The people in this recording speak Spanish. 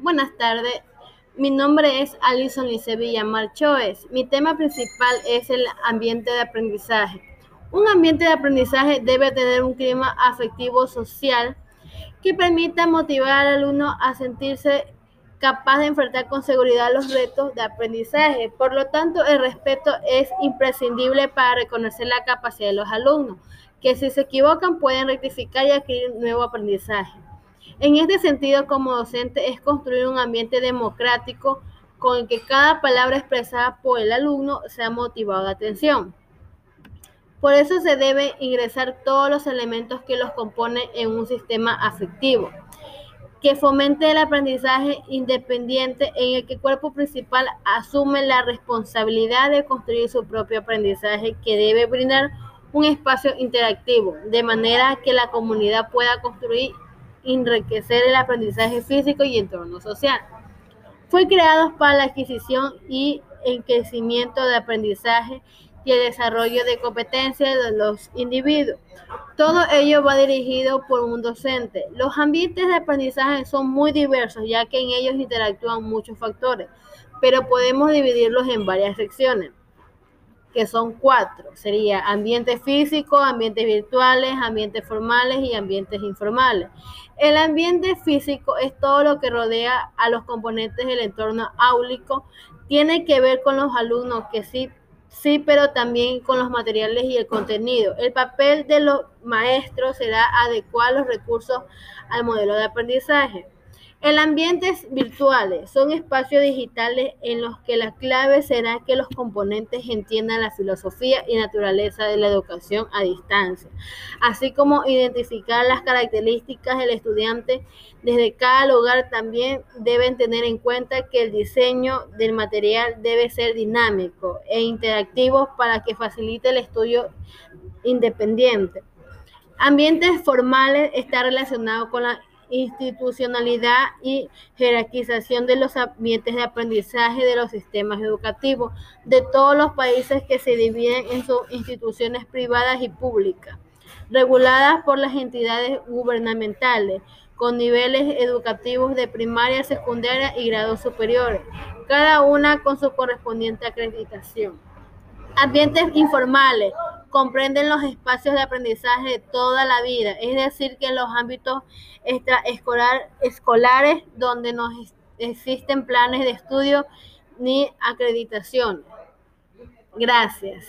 Buenas tardes. Mi nombre es Alison Lice Villamar Choes. Mi tema principal es el ambiente de aprendizaje. Un ambiente de aprendizaje debe tener un clima afectivo social que permita motivar al alumno a sentirse capaz de enfrentar con seguridad los retos de aprendizaje. Por lo tanto, el respeto es imprescindible para reconocer la capacidad de los alumnos, que si se equivocan pueden rectificar y adquirir nuevo aprendizaje. En este sentido, como docente, es construir un ambiente democrático con el que cada palabra expresada por el alumno sea motivado de atención. Por eso se debe ingresar todos los elementos que los componen en un sistema afectivo, que fomente el aprendizaje independiente en el que el cuerpo principal asume la responsabilidad de construir su propio aprendizaje que debe brindar un espacio interactivo, de manera que la comunidad pueda construir enriquecer el aprendizaje físico y entorno social. Fue creado para la adquisición y crecimiento de aprendizaje y el desarrollo de competencias de los individuos. Todo ello va dirigido por un docente. Los ambientes de aprendizaje son muy diversos, ya que en ellos interactúan muchos factores, pero podemos dividirlos en varias secciones que son cuatro. Sería ambiente físico, ambientes virtuales, ambientes formales y ambientes informales. El ambiente físico es todo lo que rodea a los componentes del entorno áulico. Tiene que ver con los alumnos que sí, sí, pero también con los materiales y el contenido. El papel de los maestros será adecuar los recursos al modelo de aprendizaje. El ambientes virtuales son espacios digitales en los que la clave será que los componentes entiendan la filosofía y naturaleza de la educación a distancia, así como identificar las características del estudiante desde cada lugar. También deben tener en cuenta que el diseño del material debe ser dinámico e interactivo para que facilite el estudio independiente. Ambientes formales está relacionado con la institucionalidad y jerarquización de los ambientes de aprendizaje de los sistemas educativos de todos los países que se dividen en sus instituciones privadas y públicas, reguladas por las entidades gubernamentales, con niveles educativos de primaria, secundaria y grados superiores, cada una con su correspondiente acreditación. Ambientes informales comprenden los espacios de aprendizaje de toda la vida, es decir, que los ámbitos extraescolares donde no existen planes de estudio ni acreditación. Gracias.